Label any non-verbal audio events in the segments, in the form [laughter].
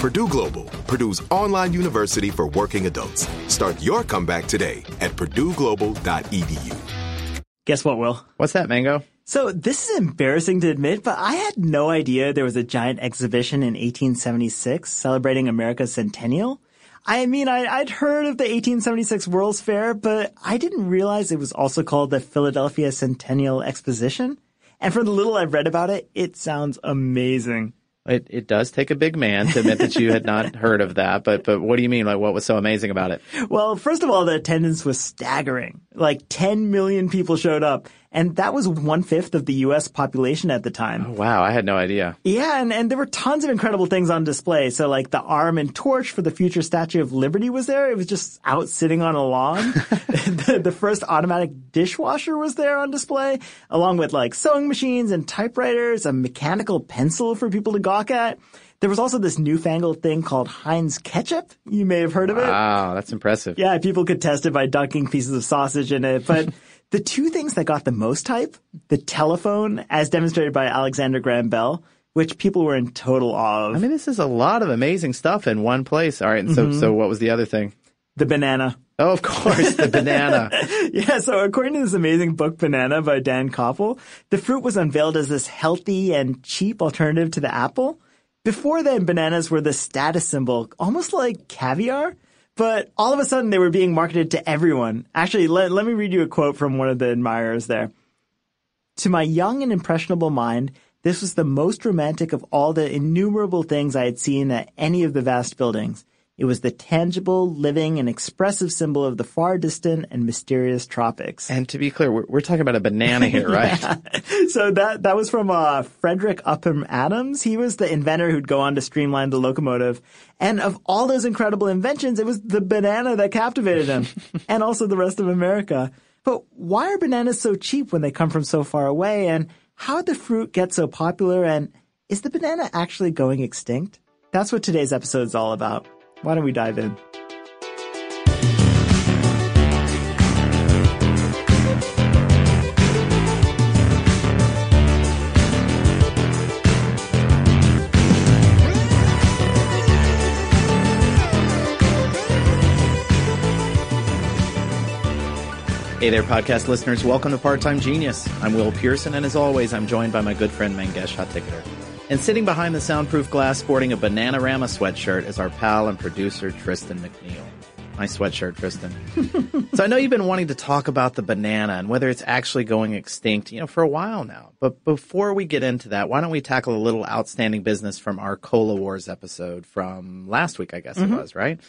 Purdue Global, Purdue's online university for working adults. Start your comeback today at purdueglobal.edu. Guess what, Will? What's that, Mango? So this is embarrassing to admit, but I had no idea there was a giant exhibition in 1876 celebrating America's centennial. I mean, I, would heard of the 1876 World's Fair, but I didn't realize it was also called the Philadelphia Centennial Exposition. And from the little I've read about it, it sounds amazing. It, it does take a big man to admit that you had not [laughs] heard of that, but but what do you mean? Like, what was so amazing about it? Well, first of all, the attendance was staggering. Like 10 million people showed up, and that was one fifth of the U.S. population at the time. Oh, wow, I had no idea. Yeah, and, and there were tons of incredible things on display. So like the arm and torch for the future Statue of Liberty was there. It was just out sitting on a lawn. [laughs] [laughs] the, the first automatic dishwasher was there on display, along with like sewing machines and typewriters, a mechanical pencil for people to gawk at. There was also this newfangled thing called Heinz ketchup. You may have heard of it. Wow, that's impressive. Yeah, people could test it by dunking pieces of sausage in it, but [laughs] The two things that got the most hype, the telephone, as demonstrated by Alexander Graham Bell, which people were in total awe of. I mean, this is a lot of amazing stuff in one place. All right. And so, mm-hmm. so what was the other thing? The banana. Oh, of course, the banana. [laughs] yeah, so according to this amazing book, Banana by Dan Koeppel, the fruit was unveiled as this healthy and cheap alternative to the apple. Before then, bananas were the status symbol, almost like caviar. But all of a sudden they were being marketed to everyone. Actually, let, let me read you a quote from one of the admirers there. To my young and impressionable mind, this was the most romantic of all the innumerable things I had seen at any of the vast buildings. It was the tangible, living, and expressive symbol of the far distant and mysterious tropics. And to be clear, we're, we're talking about a banana here, [laughs] right? so that that was from uh, Frederick Upham Adams. He was the inventor who'd go on to streamline the locomotive. And of all those incredible inventions, it was the banana that captivated him, [laughs] and also the rest of America. But why are bananas so cheap when they come from so far away? And how did the fruit get so popular? And is the banana actually going extinct? That's what today's episode is all about. Why don't we dive in? Hey there, podcast listeners. Welcome to Part Time Genius. I'm Will Pearson, and as always, I'm joined by my good friend Mangesh Hattikudur. And sitting behind the soundproof glass sporting a Bananarama sweatshirt is our pal and producer Tristan McNeil. Nice sweatshirt, Tristan. [laughs] so I know you've been wanting to talk about the banana and whether it's actually going extinct, you know, for a while now. But before we get into that, why don't we tackle a little outstanding business from our Cola Wars episode from last week, I guess mm-hmm. it was, right?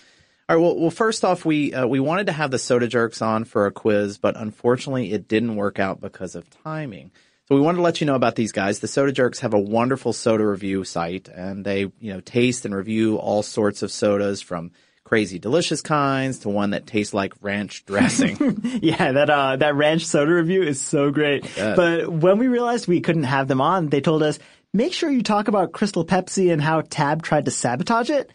All right. Well, well, first off, we uh, we wanted to have the soda jerks on for a quiz, but unfortunately, it didn't work out because of timing. So we wanted to let you know about these guys. The Soda Jerks have a wonderful soda review site and they, you know, taste and review all sorts of sodas from crazy delicious kinds to one that tastes like ranch [laughs] dressing. yeah, that uh that ranch soda review is so great. But when we realized we couldn't have them on, they told us, "Make sure you talk about Crystal Pepsi and how Tab tried to sabotage it."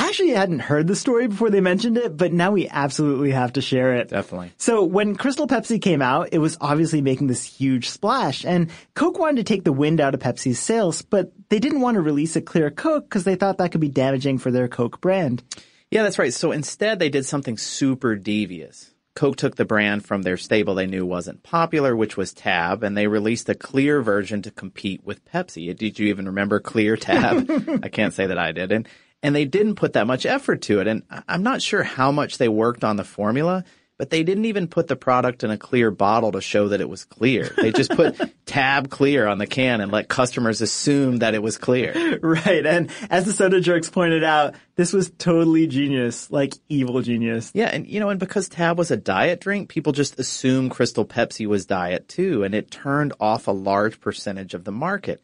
I actually hadn't heard the story before they mentioned it, but now we absolutely have to share it. Definitely. So when Crystal Pepsi came out, it was obviously making this huge splash and Coke wanted to take the wind out of Pepsi's sails, but they didn't want to release a clear Coke because they thought that could be damaging for their Coke brand. Yeah, that's right. So instead they did something super devious. Coke took the brand from their stable they knew wasn't popular, which was Tab, and they released a clear version to compete with Pepsi. Did you even remember Clear Tab? [laughs] I can't say that I did. And, and they didn't put that much effort to it. And I'm not sure how much they worked on the formula, but they didn't even put the product in a clear bottle to show that it was clear. They just put [laughs] tab clear on the can and let customers assume that it was clear. [laughs] Right. And as the soda jerks pointed out, this was totally genius, like evil genius. Yeah. And, you know, and because tab was a diet drink, people just assumed Crystal Pepsi was diet too. And it turned off a large percentage of the market.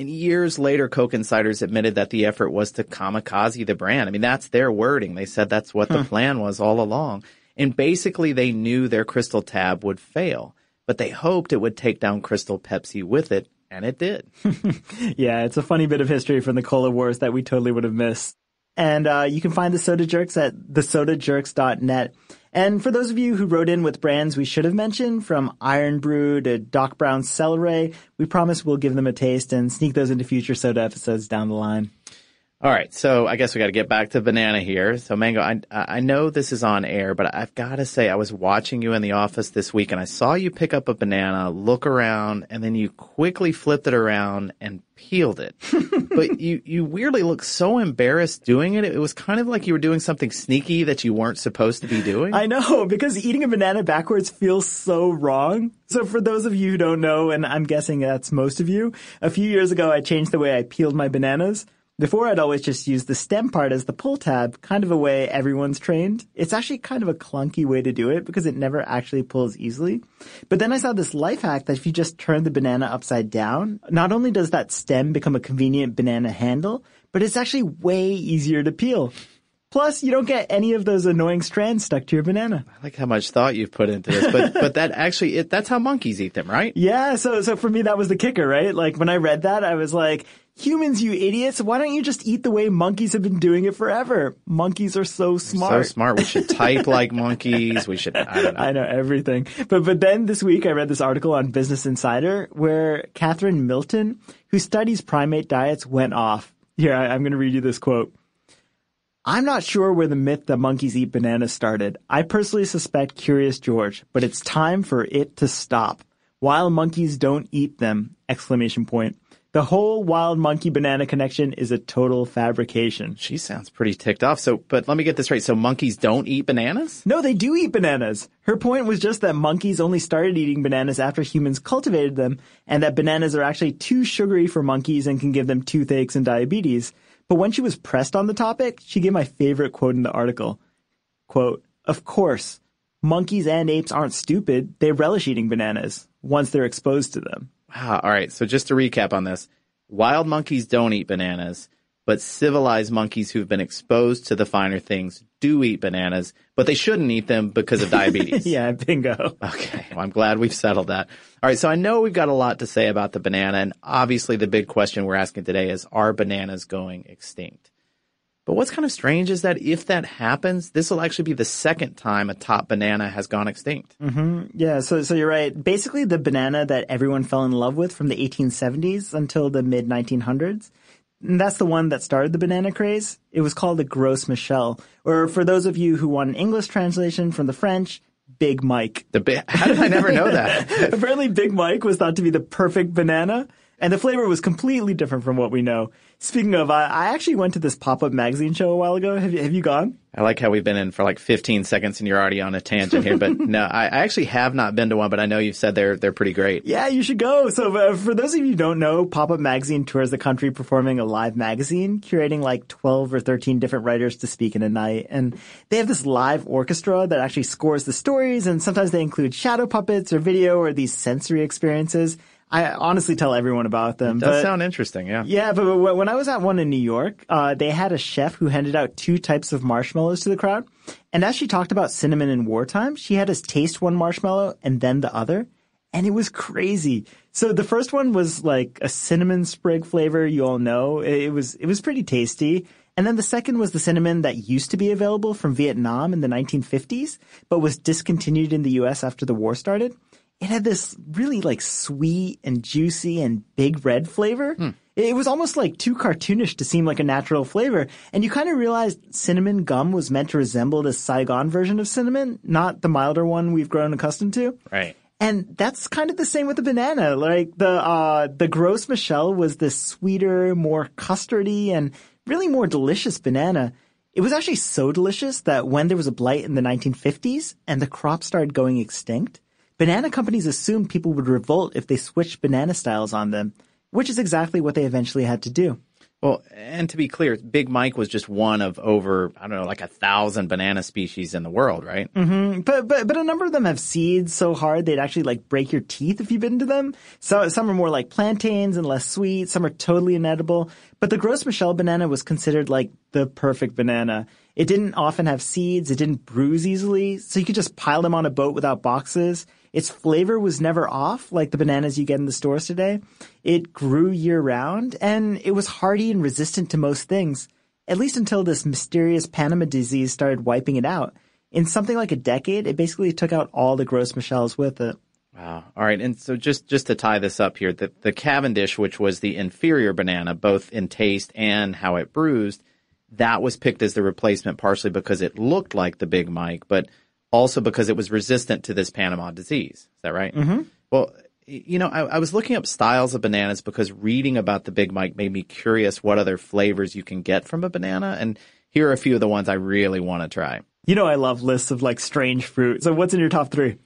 And years later, Coke insiders admitted that the effort was to kamikaze the brand. I mean, that's their wording. They said that's what the plan was all along. And basically they knew their Crystal Tab would fail, but they hoped it would take down Crystal Pepsi with it, and it did. [laughs] yeah, it's a funny bit of history from the Cola Wars that we totally would have missed. And uh, you can find the Soda Jerks at thesodajerks.net. And for those of you who wrote in with brands we should have mentioned, from Irn-Bru to Doc Brown's Celery, we promise we'll give them a taste and sneak those into future soda episodes down the line. All right, so I guess we got to get back to banana here. So Mango, I I know this is on air, but I've got to say I was watching you in the office this week, and I saw you pick up a banana, look around, and then you quickly flipped it around and peeled it. [laughs] but you you weirdly looked so embarrassed doing it. It was kind of like you were doing something sneaky that you weren't supposed to be doing. I know [laughs] because eating a banana backwards feels so wrong. So for those of you who don't know, and I'm guessing that's most of you, a few years ago I changed the way I peeled my bananas. Before I'd always just use the stem part as the pull tab, kind of a way everyone's trained. It's actually kind of a clunky way to do it because it never actually pulls easily. But then I saw this life hack that if you just turn the banana upside down, not only does that stem become a convenient banana handle, but it's actually way easier to peel. Plus, you don't get any of those annoying strands stuck to your banana. I like how much thought you've put into this, but but that actually it, that's how monkeys eat them, right? Yeah, so so for me that was the kicker, right? Like when I read that, I was like, humans, you idiots, why don't you just eat the way monkeys have been doing it forever? Monkeys are so smart. So smart. We should type [laughs] like monkeys. We should, I don't know. I know everything. But, but then this week I read this article on Business Insider where Katharine Milton, who studies primate diets, went off. Here, I, I'm going to read you this quote. I'm not sure where the myth that monkeys eat bananas started. I personally suspect Curious George, but it's time for it to stop. While monkeys don't eat them! Exclamation point. The whole wild monkey banana connection is a total fabrication. She sounds pretty ticked off. So, but let me get this right. So monkeys don't eat bananas? No, they do eat bananas. Her point was just that monkeys only started eating bananas after humans cultivated them and that bananas are actually too sugary for monkeys and can give them toothaches and diabetes. But when she was pressed on the topic, she gave my favorite quote in the article. Quote, of course, monkeys and apes aren't stupid. They relish eating bananas once they're exposed to them. Wow. All right. So just to recap on this, wild monkeys don't eat bananas, but civilized monkeys who've been exposed to the finer things do eat bananas, but they shouldn't eat them because of [laughs] diabetes. yeah, bingo. Okay. Well, I'm glad we've settled that. All right. So I know we've got a lot to say about the banana, and obviously the big question we're asking today is, are bananas going extinct? But what's kind of strange is that if that happens, this will actually be the second time a top banana has gone extinct. Mm-hmm. Yeah, so so you're right. Basically, the banana that everyone fell in love with from the 1870s until the mid 1900s. And that's the one that started the banana craze. It was called the Gros Michel, or for those of you who want an English translation from the French, Big Mike. The bi- How did I never know that? [laughs] Apparently, Big Mike was thought to be the perfect banana, and the flavor was completely different from what we know. Speaking of, I, I actually went to this pop-up magazine show a while ago. Have you, have you gone? I like how we've been in for like 15 seconds and you're already on a tangent here. But no, I, I actually have not been to one, but I know you've said they're they're pretty great. Yeah, you should go. So uh, for those of you who don't know, Pop-Up Magazine tours the country performing a live magazine, curating like 12 or 13 different writers to speak in a night. And they have this live orchestra that actually scores the stories, and sometimes they include shadow puppets or video or these sensory experiences. I honestly tell everyone about them. It does but, sound interesting, yeah. Yeah, but when I was at one in New York, uh, they had a chef who handed out two types of marshmallows to the crowd. And as she talked about cinnamon in wartime, she had us taste one marshmallow and then the other. And it was crazy. So the first one was like a cinnamon sprig flavor, you all know. It was, it was pretty tasty. And then the second was the cinnamon that used to be available from Vietnam in the 1950s, but was discontinued in the US after the war started. It had this really like sweet and juicy and big red flavor. Hmm. It was almost like too cartoonish to seem like a natural flavor. And you kind of realized cinnamon gum was meant to resemble the Saigon version of cinnamon, not the milder one we've grown accustomed to. Right. And that's kind of the same with the banana. Like the uh the Gros Michel was this sweeter, more custardy and really more delicious banana. It was actually so delicious that when there was a blight in the 1950s and the crop started going extinct, banana companies assumed people would revolt if they switched banana styles on them, which is exactly what they eventually had to do. Well, and to be clear, Big Mike was just one of over, I don't know, like a thousand banana species in the world, right? Mm-hmm. But but but a number of them have seeds so hard they'd actually like break your teeth if you bit into them. So some are more like plantains and less sweet. Some are totally inedible. But the Gros Michel banana was considered like the perfect banana. It didn't often have seeds. It didn't bruise easily, so you could just pile them on a boat without boxes. Its flavor was never off like the bananas you get in the stores today. It grew year round and it was hardy and resistant to most things, at least until this mysterious Panama disease started wiping it out. In something like a decade, it basically took out all the Gros Michels with it. Wow. All right. And so just, just to tie this up here, the, the Cavendish, which was the inferior banana, both in taste and how it bruised, that was picked as the replacement partially because it looked like the Big Mike, but also because it was resistant to this Panama disease. Is that right? Mm-hmm. Well, you know, I, I was looking up styles of bananas because reading about the Big Mike made me curious what other flavors you can get from a banana. And here are a few of the ones I really want to try. You know, I love lists of like strange fruit. So what's in your top three?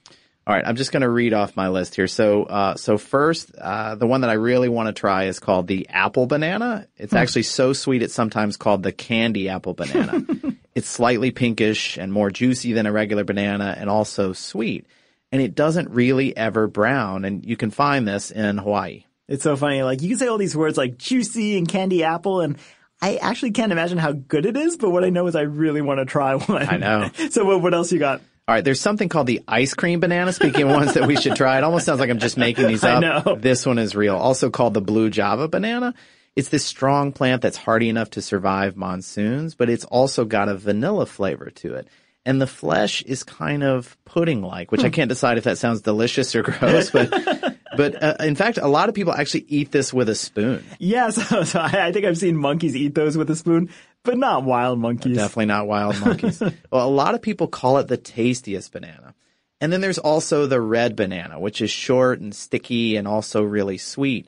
All right, I'm just going to read off my list here. So, uh, so first, uh, the one that I really want to try is called the apple banana. It's actually so sweet it's sometimes called the candy apple banana. [laughs] it's slightly pinkish and more juicy than a regular banana, and also sweet. And it doesn't really ever brown, and you can find this in Hawaii. It's so funny. Like you can say all these words like juicy and candy apple and I actually can't imagine how good it is, but what I know is I really want to try [laughs] one. I know. so what, what else you got? All right, there's something called the ice cream banana. Speaking of ones that we should try, it almost sounds like I'm just making these [laughs] up. I know. This one is real. Also called the blue java banana. It's this strong plant that's hardy enough to survive monsoons, but it's also got a vanilla flavor to it. And the flesh is kind of pudding-like, which I hmm. can't decide if that sounds delicious or gross, but, [laughs] but uh, in fact, a lot of people actually eat this with a spoon. Yeah, [laughs] so, so I, I think I've seen monkeys eat those with a spoon, but not wild monkeys. Definitely not wild monkeys. [laughs] well, a lot of people call it the tastiest banana. And then there's also the red banana, which is short and sticky and also really sweet.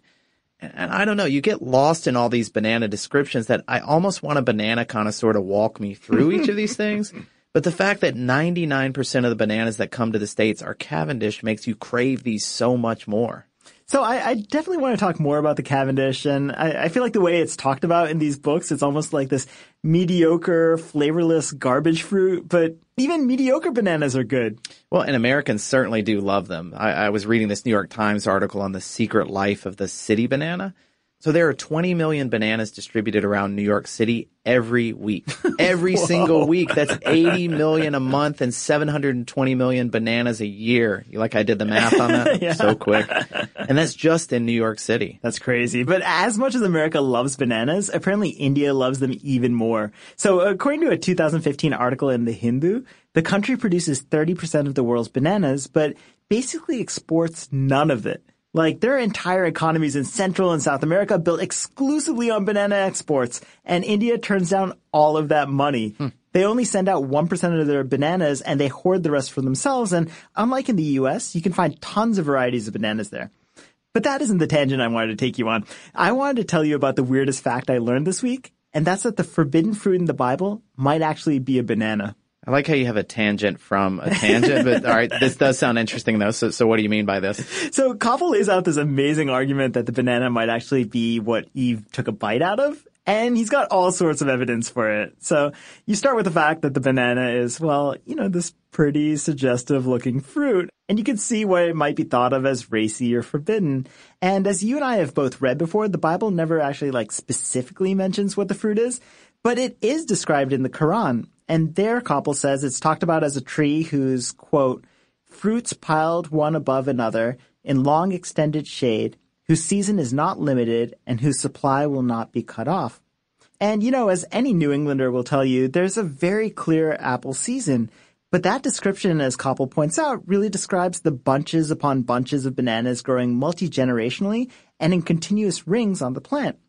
And, and I don't know, you get lost in all these banana descriptions that I almost want a banana kind of sort of walk me through each of these things. [laughs] But the fact that 99% of the bananas that come to the States are Cavendish makes you crave these so much more. So I, I definitely want to talk more about the Cavendish, and I, I feel like the way it's talked about in these books, it's almost like this mediocre, flavorless garbage fruit. But even mediocre bananas are good. Well, and Americans certainly do love them. I, I was reading this New York Times article on the secret life of the city banana. So there are 20 million bananas distributed around New York City every week. [laughs] Every single week. That's 80 million a month and 720 million bananas a year. You like I did the math on that? [laughs] So quick. And that's just in New York City. That's crazy. But as much as America loves bananas, apparently India loves them even more. So according to a 2015 article in The Hindu, the country produces 30% of the world's bananas, but basically exports none of it. Like their entire economies in Central and South America built exclusively on banana exports, and India turns down all of that money. Hmm. They only send out 1% of their bananas and they hoard the rest for themselves. And unlike in the US, you can find tons of varieties of bananas there. But that isn't the tangent I wanted to take you on. I wanted to tell you about the weirdest fact I learned this week, and that's that the forbidden fruit in the Bible might actually be a banana. I like how you have a tangent from a tangent, but all right, this does sound interesting though. So, so what do you mean by this? So Koeppel lays out this amazing argument that the banana might actually be what Eve took a bite out of. And he's got all sorts of evidence for it. So you start with the fact that the banana is, well, you know, this pretty suggestive looking fruit. And you can see why it might be thought of as racy or forbidden. And as you and I have both read before, the Bible never actually like specifically mentions what the fruit is, but it is described in the Quran. And there Koeppel says it's talked about as a tree whose, quote, fruits piled one above another in long extended shade, whose season is not limited and whose supply will not be cut off. And you know, as any New Englander will tell you, there's a very clear apple season. But that description, as Koeppel points out, really describes the bunches upon bunches of bananas growing multi-generationally and in continuous rings on the plant.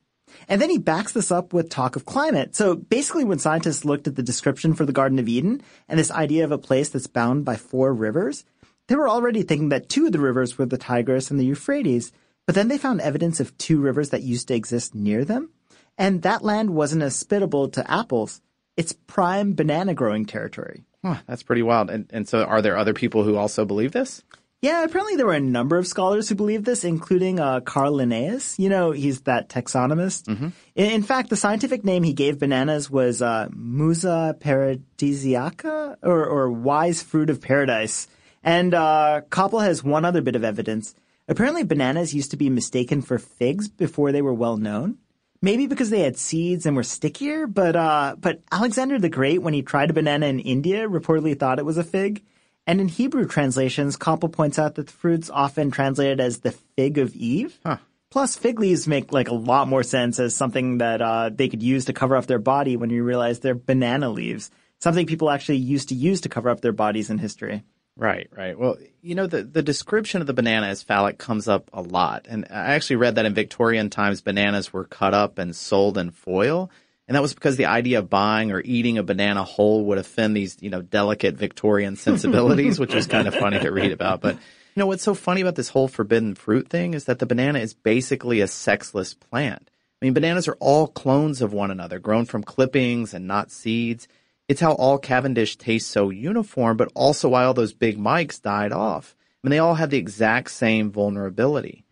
And then he backs this up with talk of climate. So basically when scientists looked at the description for the Garden of Eden and this idea of a place that's bound by four rivers, they were already thinking that two of the rivers were the Tigris and the Euphrates, but then they found evidence of two rivers that used to exist near them. And that land wasn't hospitable to apples. It's prime banana growing territory. Huh, that's pretty wild. And, and so are there other people who also believe this? Yeah, apparently there were a number of scholars who believed this, including uh, Carl Linnaeus. You know, he's that taxonomist. Mm-hmm. In, in, fact, the scientific name he gave bananas was uh, Musa paradisiaca, or, or wise fruit of paradise. And uh, Koeppel has one other bit of evidence. Apparently, bananas used to be mistaken for figs before they were well known. Maybe because they had seeds and were stickier, but uh, but Alexander the Great, when he tried a banana in India, reportedly thought it was a fig. And in Hebrew translations, Koeppel points out that the fruit's often translated as the fig of Eve. Huh. Plus, fig leaves make like a lot more sense as something that uh, they could use to cover up their body when you realize they're banana leaves, something people actually used to use to cover up their bodies in history. Right, right. Well, you know, the, the description of the banana as phallic comes up a lot. And I actually read that in Victorian times, bananas were cut up and sold in foil. And that was because the idea of buying or eating a banana whole would offend these, you know, delicate Victorian [laughs] sensibilities, which was kind of funny to read about. But, you know, what's so funny about this whole forbidden fruit thing is that the banana is basically a sexless plant. I mean, bananas are all clones of one another, grown from clippings and not seeds. It's how all Cavendish tastes so uniform, but also why all those Big Mikes died off. I mean, they all have the exact same vulnerability.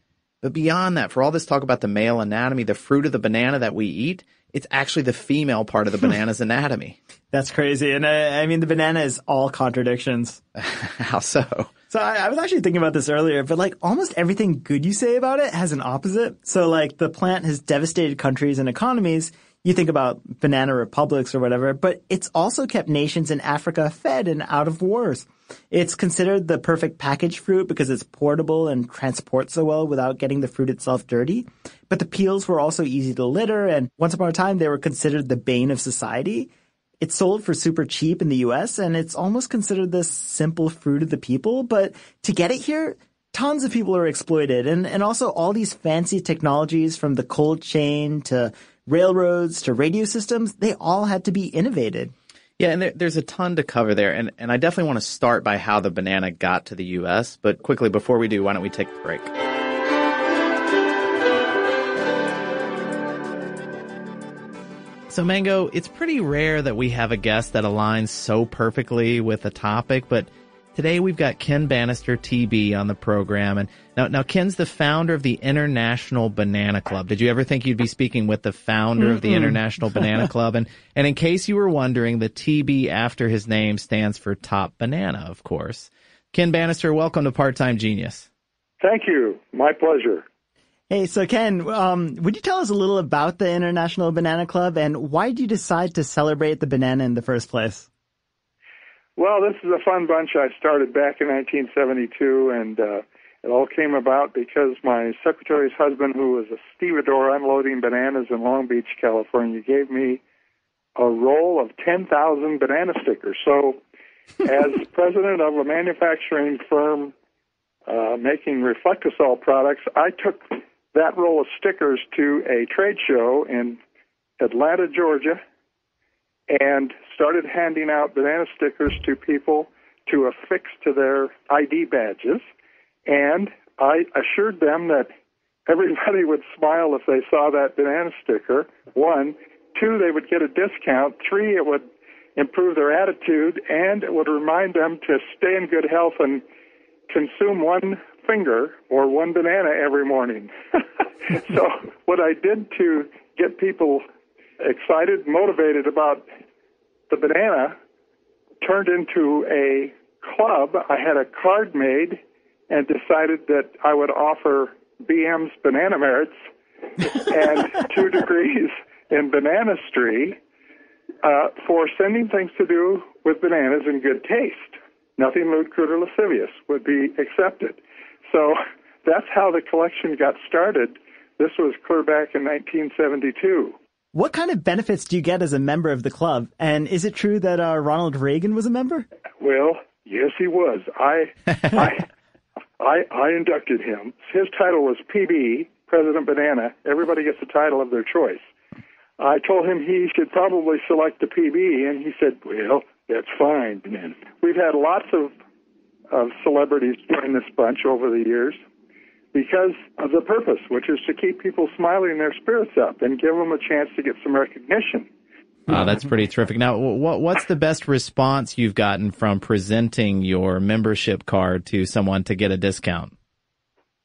But beyond that, for all this talk about the male anatomy, the fruit of the banana that we eat it's actually the female part of the [laughs] banana's anatomy. That's crazy. And I, I, mean, the banana is all contradictions. [laughs] How so? So I, I, was actually thinking about this earlier, but like almost everything good you say about it has an opposite. So like the plant has devastated countries and economies. You think about banana republics or whatever, but it's also kept nations in Africa fed and out of wars. It's considered the perfect packaged fruit because it's portable and transports so well without getting the fruit itself dirty. But the peels were also easy to litter, and once upon a time they were considered the bane of society. It's sold for super cheap in the US, and it's almost considered the simple fruit of the people. But to get it here, tons of people are exploited, and, and also all these fancy technologies from the cold chain to railroads to radio systems, they all had to be innovated. Yeah, and there, there's a ton to cover there, and, and I definitely want to start by how the banana got to the U.S. But quickly, before we do, why don't we take a break? So, Mango, it's pretty rare that we have a guest that aligns so perfectly with a topic, but Today we've got Ken Bannister TB on the program. And now, now Ken's the founder of the International Banana Club. Did you ever think you'd be speaking with the founder mm of the International Banana [laughs] Club? And, and in case you were wondering, the TB after his name stands for Top Banana, of course. Ken Bannister, welcome to Part Time Genius. Thank you. My pleasure. Hey, so Ken, um, would you tell us a little about the International Banana Club and why did you decide to celebrate the banana in the first place? Well, this is a fun bunch I started back in 1972, and uh, it all came about because my secretary's husband, who was a stevedore unloading bananas in Long Beach, California, gave me a roll of 10,000 banana stickers. So, [laughs] as president of a manufacturing firm uh, making Reflectosol products, I took that roll of stickers to a trade show in Atlanta, Georgia, and started handing out banana stickers to people to affix to their ID badges. And I assured them that everybody would smile if they saw that banana sticker. One. Two, they would get a discount. Three, it would improve their attitude and it would remind them to stay in good health and consume one finger or one banana every morning. [laughs] so what I did to get people excited, motivated about the banana turned into a club. I had a card made and decided that I would offer BM's banana merits and [laughs] two degrees in bananistry uh, for sending things to do with bananas in good taste. Nothing lewd, crude, or lascivious would be accepted. So that's how the collection got started. This was clear back in 1972. What kind of benefits do you get as a member of the club? And is it true that uh, Ronald Reagan was a member? Well, yes, he was. I, [laughs] I, I, I inducted him. His title was PB, President Banana. Everybody gets a title of their choice. I told him he should probably select the PB, and he said, "Well, that's fine." We've had lots of of celebrities join this bunch over the years because of the purpose, which is to keep people smiling their spirits up and give them a chance to get some recognition. Oh, that's pretty terrific. Now, what what's the best response you've gotten from presenting your membership card to someone to get a discount?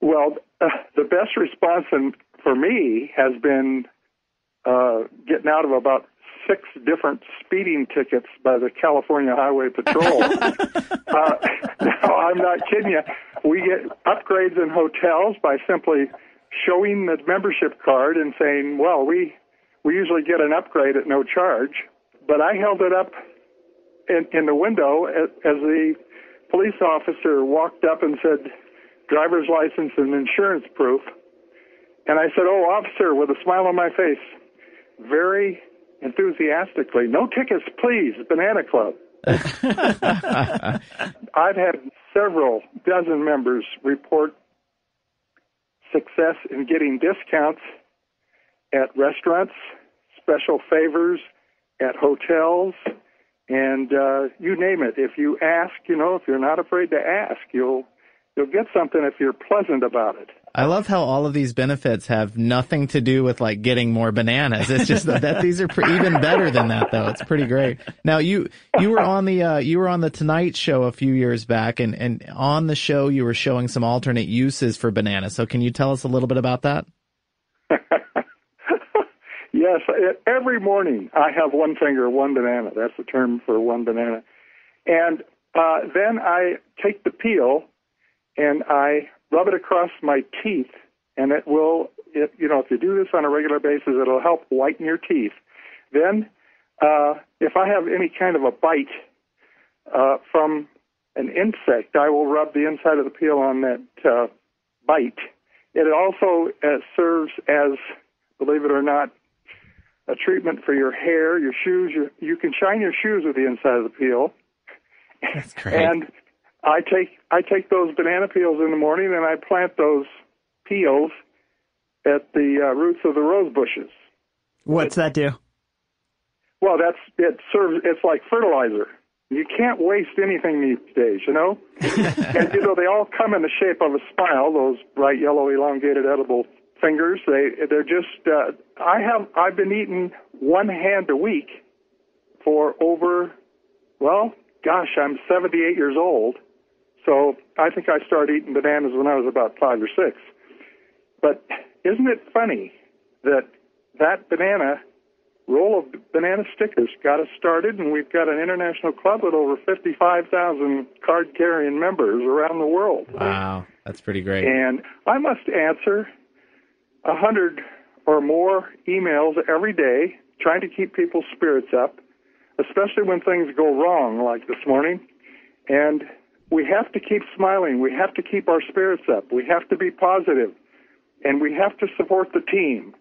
Well, uh, the best response in, for me has been uh, getting out of about six different speeding tickets by the California Highway Patrol. [laughs] uh, [laughs] no, I'm not kidding you. We get upgrades in hotels by simply showing the membership card and saying, "Well, we we usually get an upgrade at no charge." But I held it up in, in the window as, as the police officer walked up and said, "Driver's license and insurance proof." And I said, "Oh, officer," with a smile on my face, very enthusiastically, "No tickets, please, Banana Club." [laughs] I've had several dozen members report success in getting discounts at restaurants, special favors at hotels, and uh, you name it. If you ask, you know, if you're not afraid to ask, you'll you'll get something if you're pleasant about it. I love how all of these benefits have nothing to do with like getting more bananas. It's just that, that these are pre- even better than that though. It's pretty great. Now you, you were on the, uh, you were on the Tonight Show a few years back and, and on the show you were showing some alternate uses for bananas. So can you tell us a little bit about that? [laughs] yes. Every morning I have one finger, one banana. That's the term for one banana. And, uh, then I take the peel and I rub it across my teeth, and it will, it, you know, if you do this on a regular basis, it'll help whiten your teeth. Then, uh, if I have any kind of a bite uh, from an insect, I will rub the inside of the peel on that uh, bite. It also uh, serves as, believe it or not, a treatment for your hair, your shoes. Your, you can shine your shoes with the inside of the peel. That's great. And I take I take those banana peels in the morning and I plant those peels at the uh, roots of the rose bushes. What's that do? Well, that's it serves. It's like fertilizer. You can't waste anything these days, you know. [laughs] and you know they all come in the shape of a smile. Those bright yellow, elongated, edible fingers. They they're just. Uh, I have I've been eating one hand a week for over, well, gosh, I'm 78 years old so I think I started eating bananas when I was about five or six. But isn't it funny that that banana roll of banana stickers got us started, and we've got an international club with over 55,000 card carrying members around the world. Wow, that's pretty great. And I must answer a hundred or more emails every day trying to keep people's spirits up, especially when things go wrong, like this morning. And we have to keep smiling. We have to keep our spirits up. We have to be positive, and we have to support the team.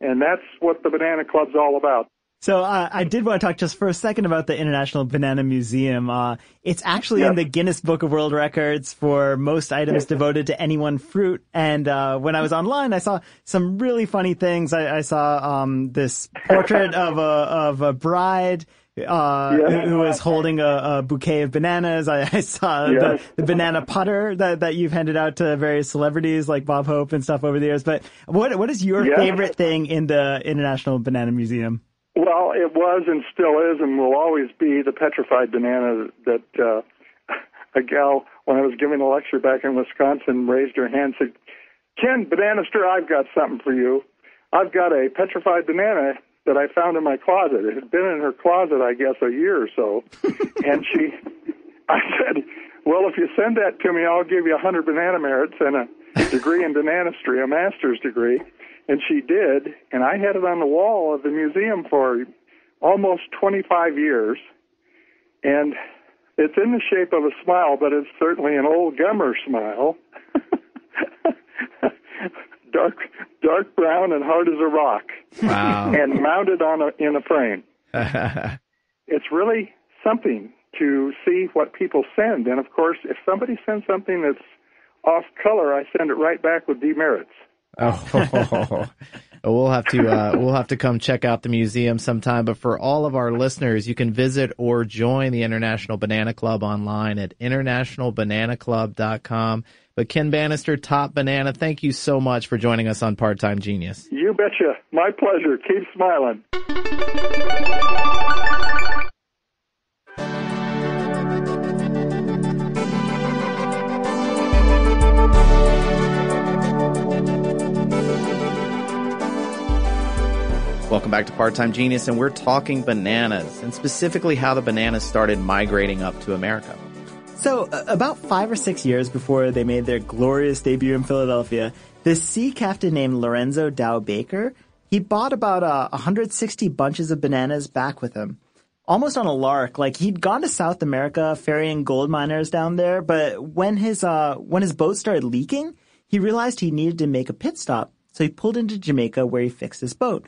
And that's what the Banana Club's all about. So uh, I did want to talk just for a second about the International Banana Museum. Uh, it's actually yes. in the Guinness Book of World Records for most items yes. devoted to any one fruit. And uh, when I was online, I saw some really funny things. I, I saw um, this portrait of a of a bride uh, yeah. who was holding a, a, bouquet of bananas. I, I saw the, the, banana putter that, that you've handed out to various celebrities like Bob Hope and stuff over the years. But what what is your favorite thing in the International Banana Museum? Well, it was and still is and will always be the petrified banana that uh, [laughs] a gal, when I was giving a lecture back in Wisconsin, raised her hand and said, Ken, Bananister, I've got something for you. I've got a petrified banana that I found in my closet. It had been in her closet, I guess, a year or so. [laughs] and she, I said, well, if you send that to me, I'll give you a hundred banana merits and a degree in bananistry, a master's degree. And she did, and I had it on the wall of the museum for almost 25 years. And it's in the shape of a smile, but it's certainly an old gummer smile. [laughs] dark dark brown and hard as a rock. Wow. and mounted on a, in a frame. [laughs] it's really something to see what people send. And of course, if somebody sends something that's off color, I send it right back with demerits. Oh, [laughs] we'll have to uh, we'll have to come check out the museum sometime. But for all of our listeners, you can visit or join the International Banana Club online at internationalbananaclub.com. But Ken Bannister, Top Banana, thank you so much for joining us on Part Time Genius. You betcha. My pleasure. Keep smiling. Welcome back to Part Time Genius, and we're talking bananas, and specifically how the bananas started migrating up to America. So, about five or six years before they made their glorious debut in Philadelphia, this sea captain named Lorenzo Dow Baker, he bought about uh, 160 bunches of bananas back with him. Almost on a lark, like he'd gone to South America ferrying gold miners down there, but when his uh, when his boat started leaking, he realized he needed to make a pit stop. So he pulled into Jamaica where he fixed his boat.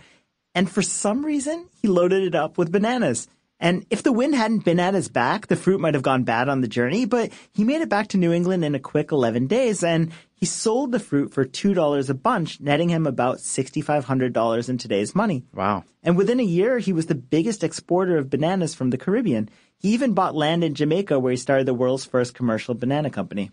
And for some reason, he loaded it up with bananas. And if the wind hadn't been at his back, the fruit might have gone bad on the journey, but he made it back to New England in a quick 11 days and he sold the fruit for $2 a bunch, netting him about $6,500 in today's money. Wow. And within a year, he was the biggest exporter of bananas from the Caribbean. He even bought land in Jamaica where he started the world's first commercial banana company.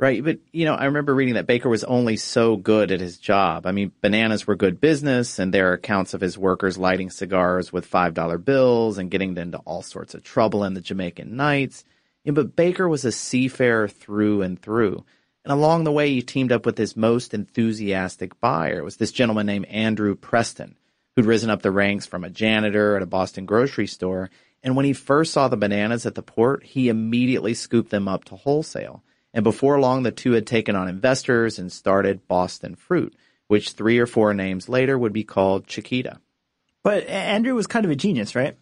Right. But, you know, I remember reading that Baker was only so good at his job. I mean, bananas were good business, and there are accounts of his workers lighting cigars with $5 bills and getting into all sorts of trouble in the Jamaican nights. Yeah, but Baker was a seafarer through and through. And along the way, he teamed up with his most enthusiastic buyer. It was this gentleman named Andrew Preston, who'd risen up the ranks from a janitor at a Boston grocery store. And when he first saw the bananas at the port, he immediately scooped them up to wholesale. And before long, the two had taken on investors and started Boston Fruit, which three or four names later would be called Chiquita. But Andrew was kind of a genius, right?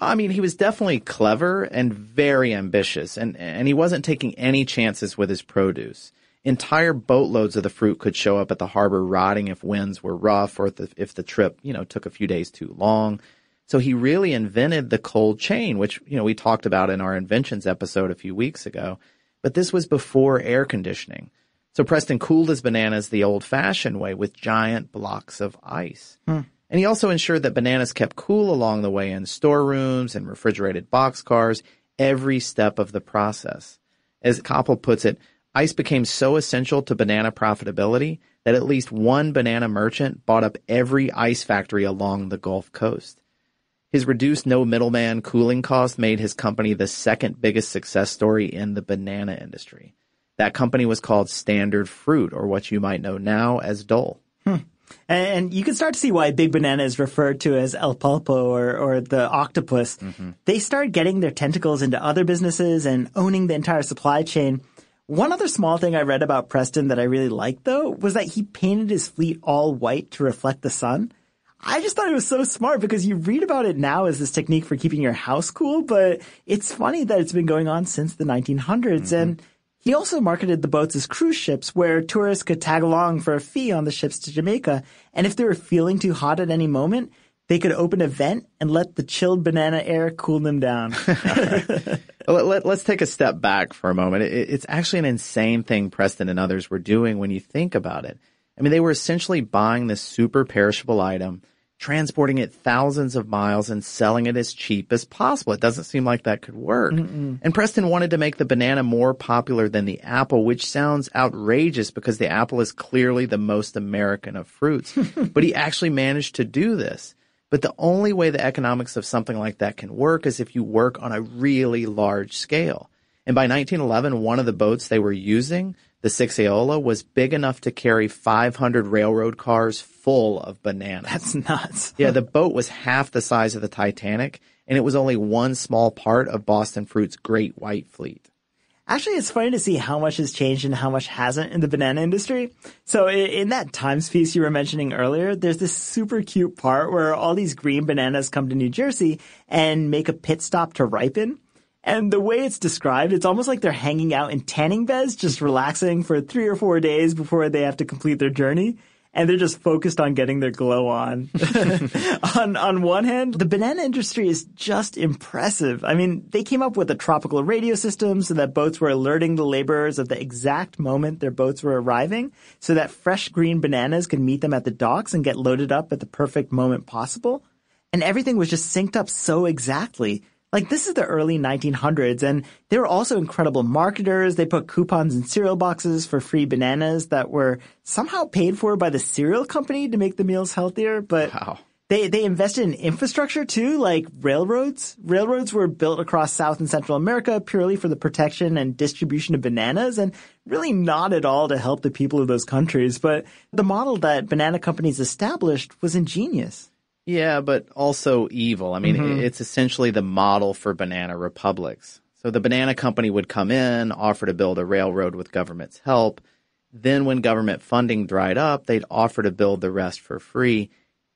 I mean, he was definitely clever and very ambitious, and, and he wasn't taking any chances with his produce. Entire boatloads of the fruit could show up at the harbor rotting if winds were rough or if the, if the trip, you know, took a few days too long. So he really invented the cold chain, which, you know, we talked about in our inventions episode a few weeks ago. But this was before air conditioning. So Preston cooled his bananas the old fashioned way with giant blocks of ice. Hmm. And he also ensured that bananas kept cool along the way in storerooms and refrigerated boxcars every step of the process. As Koeppel puts it, ice became so essential to banana profitability that at least one banana merchant bought up every ice factory along the Gulf Coast. His reduced no middleman cooling cost made his company the second biggest success story in the banana industry. That company was called Standard Fruit, or what you might know now as Dole. Hmm. And you can start to see why Big Banana is referred to as El Pulpo or, or the octopus. Mm-hmm. They start getting their tentacles into other businesses and owning the entire supply chain. One other small thing I read about Preston that I really liked though was that he painted his fleet all white to reflect the sun. I just thought it was so smart because you read about it now as this technique for keeping your house cool, but it's funny that it's been going on since the 1900s. Mm-hmm. And he also marketed the boats as cruise ships where tourists could tag along for a fee on the ships to Jamaica. And if they were feeling too hot at any moment, they could open a vent and let the chilled banana air cool them down. [laughs] Let, us take a step back for a moment. it's actually an insane thing Preston and others were doing when you think about it. I mean, they were essentially buying this super perishable item, transporting it thousands of miles and selling it as cheap as possible. It doesn't seem like that could work. Mm-mm. And Preston wanted to make the banana more popular than the apple, which sounds outrageous because the apple is clearly the most American of fruits. [laughs] but he actually managed to do this. But the only way the economics of something like that can work is if you work on a really large scale. And by 1911, one of the boats they were using the Sixaola was big enough to carry 500 railroad cars full of bananas. That's nuts. [laughs] yeah, the boat was half the size of the Titanic, and it was only one small part of Boston Fruit's Great White Fleet. Actually, it's funny to see how much has changed and how much hasn't in the banana industry. So in that Times piece you were mentioning earlier, there's this super cute part where all these green bananas come to New Jersey and make a pit stop to ripen. And the way it's described, it's almost like they're hanging out in tanning beds, just relaxing for three or four days before they have to complete their journey. and they're just focused on getting their glow on. [laughs] on on one hand, the banana industry is just impressive. I mean, they came up with a tropical radio system so that boats were alerting the laborers of the exact moment their boats were arriving, so that fresh green bananas could meet them at the docks and get loaded up at the perfect moment possible. And everything was just synced up so exactly. Like this is the early 1900s and they were also incredible marketers. They put coupons in cereal boxes for free bananas that were somehow paid for by the cereal company to make the meals healthier. But Wow. they, they invested in infrastructure too, like railroads. Railroads were built across South and Central America purely for the protection and distribution of bananas and really not at all to help the people of those countries. But the model that banana companies established was ingenious. Yeah, but also evil. I mean, Mm-hmm. it's essentially the model for banana republics. So the banana company would come in, offer to build a railroad with government's help. Then when government funding dried up, they'd offer to build the rest for free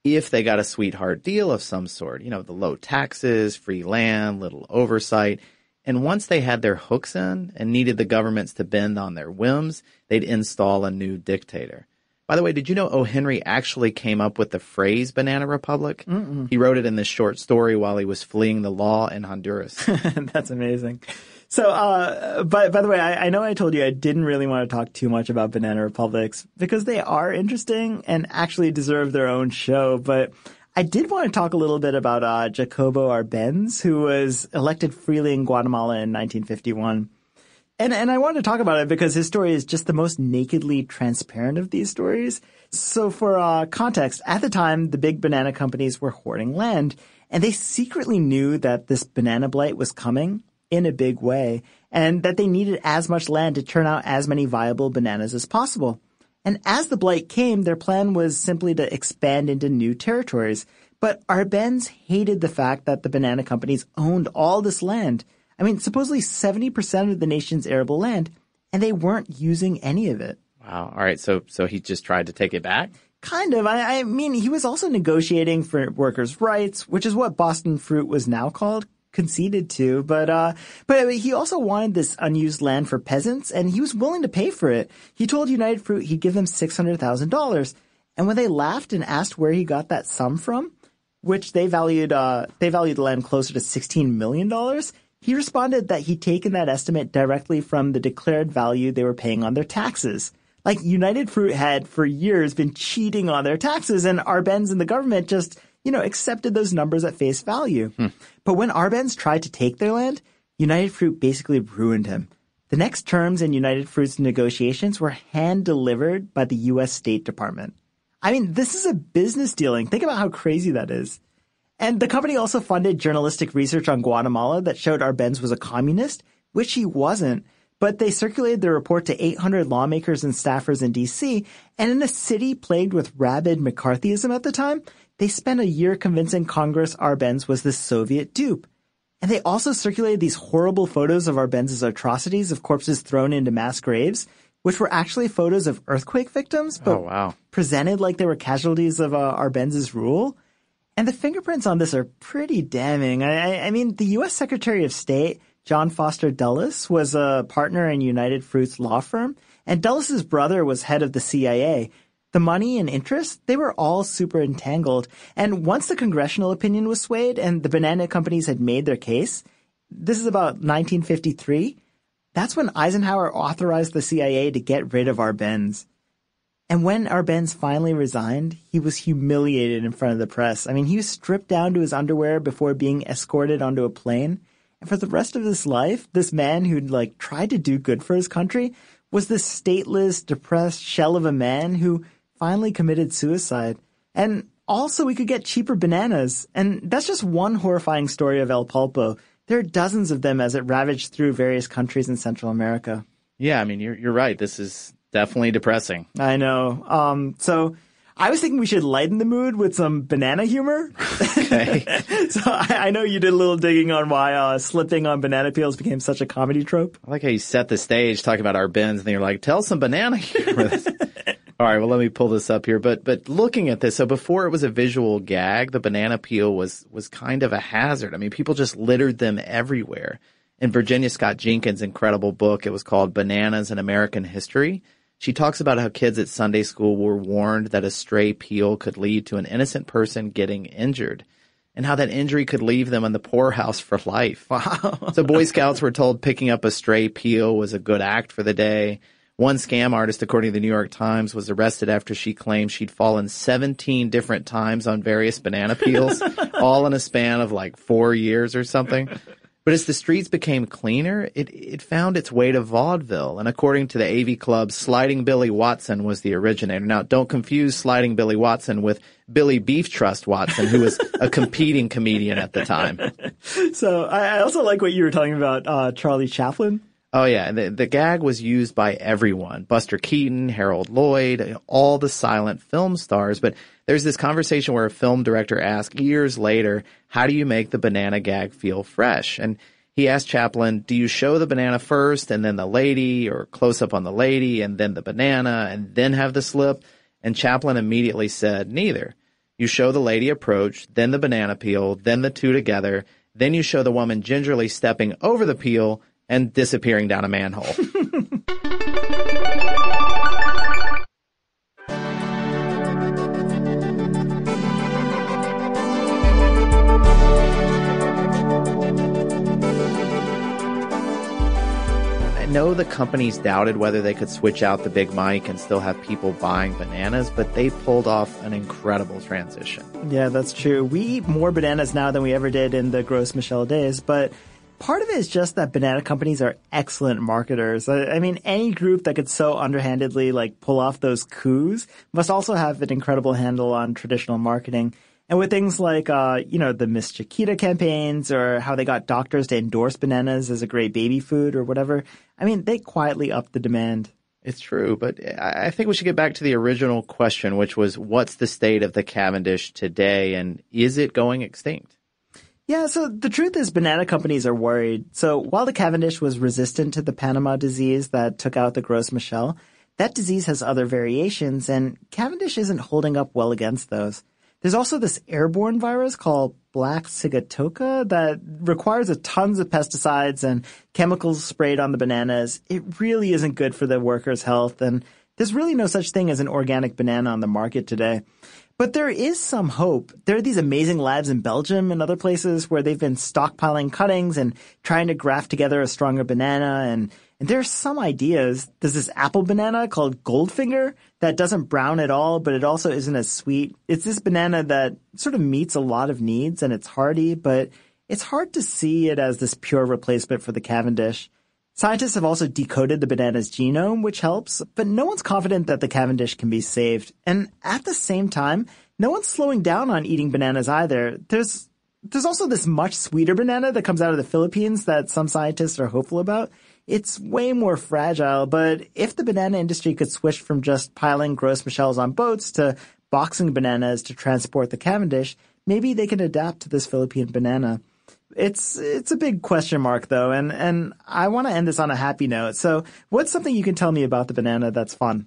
if they got a sweetheart deal of some sort. You know, the low taxes, free land, little oversight. And once they had their hooks in and needed the governments to bend on their whims, they'd install a new dictator. By the way, did you know O. Henry actually came up with the phrase banana republic? He wrote it in this short story while he was fleeing the law in Honduras. [laughs] That's amazing. So, uh, but by the way, I, I know I told you I didn't really want to talk too much about banana republics because they are interesting and actually deserve their own show. But I did want to talk a little bit about uh, Jacobo Arbenz, who was elected freely in Guatemala in 1951. And and I wanted to talk about it because his story is just the most nakedly transparent of these stories. So for uh, context, at the time, the big banana companies were hoarding land, and they secretly knew that this banana blight was coming in a big way, and that they needed as much land to turn out as many viable bananas as possible. And as the blight came, their plan was simply to expand into new territories. But Arbenz hated the fact that the banana companies owned all this land. I mean, supposedly 70% of the nation's arable land, and they weren't using any of it. wow. All right. So, so he just tried to take it back? Kind of. I, I mean, he was also negotiating for workers' rights, which is what Boston Fruit was now called, conceded to. But, uh, but he also wanted this unused land for peasants, and he was willing to pay for it. He told United Fruit he'd give them $600,000. And when they laughed and asked where he got that sum from, which they valued, uh, they valued the land closer to $16 million, he responded that he'd taken that estimate directly from the declared value they were paying on their taxes. Like United Fruit had for years been cheating on their taxes and Arbenz and the government just, you know, accepted those numbers at face value. Hmm. But when Arbenz tried to take their land, United Fruit basically ruined him. The next terms in United Fruit's negotiations were hand delivered by the U.S. State Department. I mean, this is a business dealing. Think about how crazy that is. And the company also funded journalistic research on Guatemala that showed Arbenz was a communist, which he wasn't. But they circulated the report to 800 lawmakers and staffers in DC. And in a city plagued with rabid McCarthyism at the time, they spent a year convincing Congress Arbenz was the Soviet dupe. And they also circulated these horrible photos of Arbenz's atrocities of corpses thrown into mass graves, which were actually photos of earthquake victims, but Oh, wow. presented like they were casualties of uh, Arbenz's rule. And the fingerprints on this are pretty damning. I, I, mean, the U.S. Secretary of State, John Foster Dulles, was a partner in United Fruit's law firm, and Dulles' brother was head of the CIA. The money and interest, they were all super entangled. And once the congressional opinion was swayed and the banana companies had made their case, this is about 1953, that's when Eisenhower authorized the CIA to get rid of our Arbenz. And when Arbenz finally resigned, he was humiliated in front of the press. I mean, he was stripped down to his underwear before being escorted onto a plane. And for the rest of his life, this man who'd like tried to do good for his country was this stateless, depressed shell of a man who finally committed suicide. And also we could get cheaper bananas. And that's just one horrifying story of El Pulpo. There are dozens of them as it ravaged through various countries in Central America. Yeah. I mean, you're, you're right. This is definitely depressing. I know. Um, so I was thinking we should lighten the mood with some banana humor. Okay. [laughs] so I, I know you did a little digging on why uh, slipping on banana peels became such a comedy trope. I like how you set the stage talking about Arbenz and then you're like, tell some banana humor. [laughs] All right, well, let me pull this up here. But but looking at this, so before it was a visual gag, the banana peel was was kind of a hazard. I mean, people just littered them everywhere. In Virginia Scott Jenkins' incredible book, it was called Bananas in American History. She talks about how kids at Sunday school were warned that a stray peel could lead to an innocent person getting injured and how that injury could leave them in the poorhouse for life. [laughs] Wow. so Boy Scouts were told picking up a stray peel was a good act for the day. One scam artist, according to the New York Times, was arrested after she claimed she'd fallen 17 different times on various banana peels, [laughs] all in a span of like four years or something. But as the streets became cleaner, it, it found its way to vaudeville. And according to the AV Club, Sliding Billy Watson was the originator. Now, don't confuse Sliding Billy Watson with Billy Beef Trust Watson, who was a competing comedian at the time. [laughs] So I also like what you were talking about, uh, Charlie Chaplin. Oh yeah, the, the gag was used by everyone. Buster Keaton, Harold Lloyd, all the silent film stars. But there's this conversation where a film director asked years later, how do you make the banana gag feel fresh? And he asked Chaplin, do you show the banana first and then the lady or close up on the lady and then the banana and then have the slip? And Chaplin immediately said, neither. You show the lady approach, then the banana peel, then the two together. Then you show the woman gingerly stepping over the peel and disappearing down a manhole. [laughs] I know the companies doubted whether they could switch out the Big Mike and still have people buying bananas, but they pulled off an incredible transition. Yeah, that's true. We eat more bananas now than we ever did in the Gros Michel days, but part of it is just that banana companies are excellent marketers. I, I, mean, any group that could so underhandedly like pull off those coups must also have an incredible handle on traditional marketing. And with things like, uh, you know, the Miss Chiquita campaigns or how they got doctors to endorse bananas as a great baby food or whatever, I mean, they quietly upped the demand. It's true, but I think we should get back to the original question, which was what's the state of the Cavendish today and is it going extinct? Yeah, so the truth is banana companies are worried. So while the Cavendish was resistant to the Panama disease that took out the Gros Michel, that disease has other variations and Cavendish isn't holding up well against those. There's also this airborne virus called black sigatoka that requires a tons of pesticides and chemicals sprayed on the bananas. It really isn't good for the workers' health and there's really no such thing as an organic banana on the market today. But there is some hope. There are these amazing labs in Belgium and other places where they've been stockpiling cuttings and trying to graft together a stronger banana. And, and there's some ideas. There's this apple banana called Goldfinger that doesn't brown at all, but it also isn't as sweet. It's this banana that sort of meets a lot of needs and it's hardy, but it's hard to see it as this pure replacement for the Cavendish. Scientists have also decoded the banana's genome, which helps, but no one's confident that the Cavendish can be saved. And at the same time, no one's slowing down on eating bananas either. There's there's also this much sweeter banana that comes out of the Philippines that some scientists are hopeful about. It's way more fragile, but if the banana industry could switch from just piling Gros Michels on boats to boxing bananas to transport the Cavendish, maybe they can adapt to this Philippine banana. It's it's a big question mark though, and and I want to end this on a happy note. So, what's something you can tell me about the banana that's fun?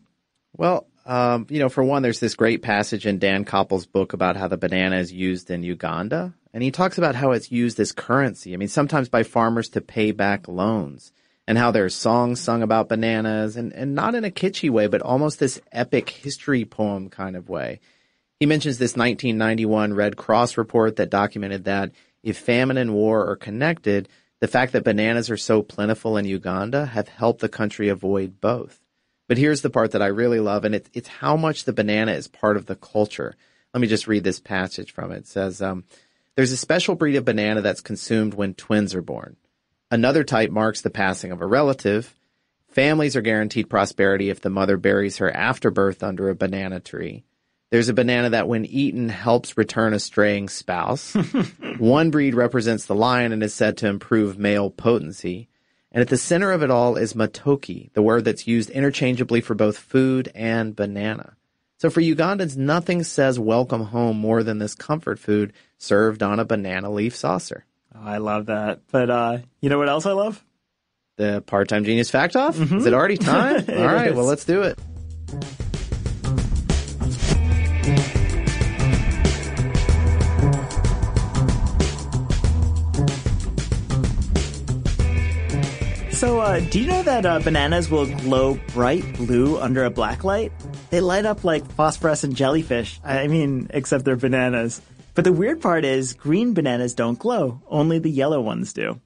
Well, um, you know, for one, there's this great passage in Dan Koeppel's book about how the banana is used in Uganda, and he talks about how it's used as currency. I mean, sometimes by farmers to pay back loans, and how there's songs sung about bananas, and and not in a kitschy way, but almost this epic history poem kind of way. He mentions this 1991 Red Cross report that documented that if famine and war are connected, the fact that bananas are so plentiful in Uganda have helped the country avoid both. But here's the part that I really love, and it's, it's how much the banana is part of the culture. Let me just read this passage from it. It says, um, there's a special breed of banana that's consumed when twins are born. Another type marks the passing of a relative. Families are guaranteed prosperity if the mother buries her after birth under a banana tree. There's a banana that, when eaten, helps return a straying spouse. [laughs] One breed represents the lion and is said to improve male potency. And at the center of it all is matooke, the word that's used interchangeably for both food and banana. So for Ugandans, nothing says welcome home more than this comfort food served on a banana leaf saucer. Oh, I love that. But uh, you know what else I love? The part-time genius fact off? Mm-hmm. Is it already time? [laughs] All right, well let's do it. Do you know that uh, bananas will glow bright blue under a black light? They light up like phosphorescent jellyfish. I mean, except they're bananas. But the weird part is green bananas don't glow. Only the yellow ones do.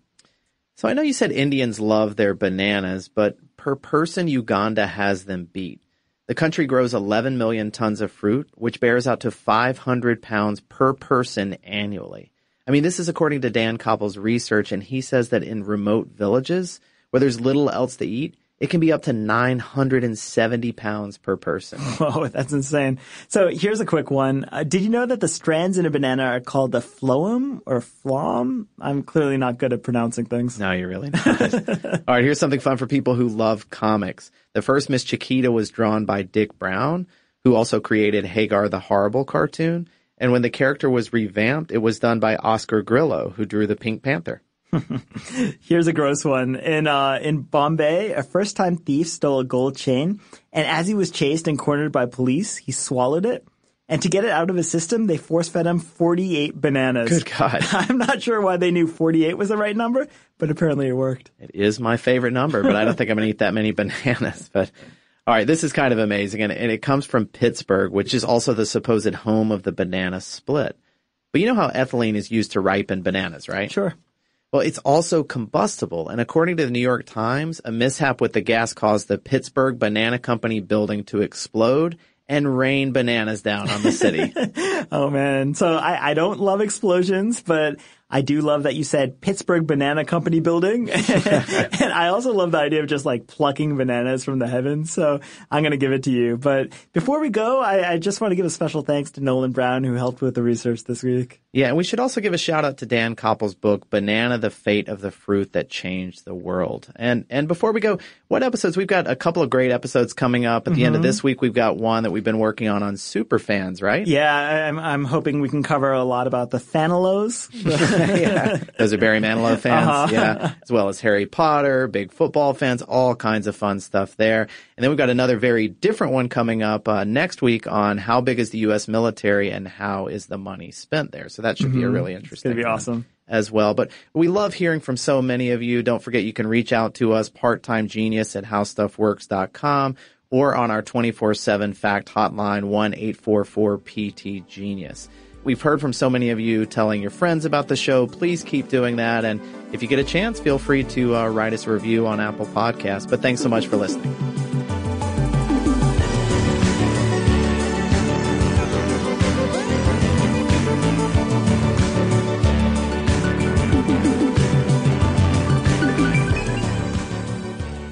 So I know you said Indians love their bananas, but per person, Uganda has them beat. The country grows 11 million tons of fruit, which bears out to 500 pounds per person annually. I mean, this is according to Dan Koeppel's research, and he says that in remote villages where there's little else to eat, it can be up to 970 pounds per person. [laughs] Whoa, that's insane. So here's a quick one. Uh, did you know that the strands in a banana are called the phloem or phloem? I'm clearly not good at pronouncing things. No, you're really not. [laughs] All right, here's something fun for people who love comics. The first Miss Chiquita was drawn by Dik Browne, who also created Hagar the Horrible cartoon. And when the character was revamped, it was done by Oscar Grillo, who drew the Pink Panther. Here's a gross one. In uh, in Bombay, a first time thief stole a gold chain, and as he was chased and cornered by police, he swallowed it. And to get it out of his system, they force fed him 48 bananas. Good God. [laughs] I'm not sure why they knew 48 was the right number, but apparently it worked. It is my favorite number, but I don't think I'm going to eat that many [laughs] bananas. But all right, this is kind of amazing. And, and it comes from Pittsburgh, which is also the supposed home of the banana split. But you know how ethylene is used to ripen bananas, right? Sure. Well, it's also combustible. And according to the New York Times, a mishap with the gas caused the Pittsburgh Banana Company building to explode and rain bananas down on the city. [laughs] oh man. So I, I don't love explosions, but I do love that you said Pittsburgh Banana Company building. [laughs] and I also love the idea of just like plucking bananas from the heavens. So I'm going to give it to you. But before we go, I, I, just want to give a special thanks to Nolan Brown who helped with the research this week. Yeah. And we should also give a shout out to Dan Koeppel's book, Banana, the Fate of the Fruit That Changed the World. And, and before we go, what episodes? We've got a couple of great episodes coming up. At the mm-hmm. end of mm-hmm. this week, we've got one that we've been working on on super fans, right? Yeah. I'm, I'm hoping we can cover a lot about the Fanilows. [laughs] [laughs] yeah. Those are Barry Manilow fans. Uh-huh. Yeah. As well as Harry Potter, big football fans, all kinds of fun stuff there. And then we've got another very different one coming up uh, next week on how big is the U.S. military and how is the money spent there. So that should mm-hmm. be a mm-hmm. really interesting. It's going to be awesome as well. But we love hearing from so many of you. Don't forget you can reach out to us part-time genius at howstuffworks.com or on our 24-7 fact hotline 1-844-PT-GENIUS. We've heard from so many of you telling your friends about the show. Please keep doing that. And if you get a chance, feel free to uh, write us a review on Apple Podcasts. But thanks so much for listening.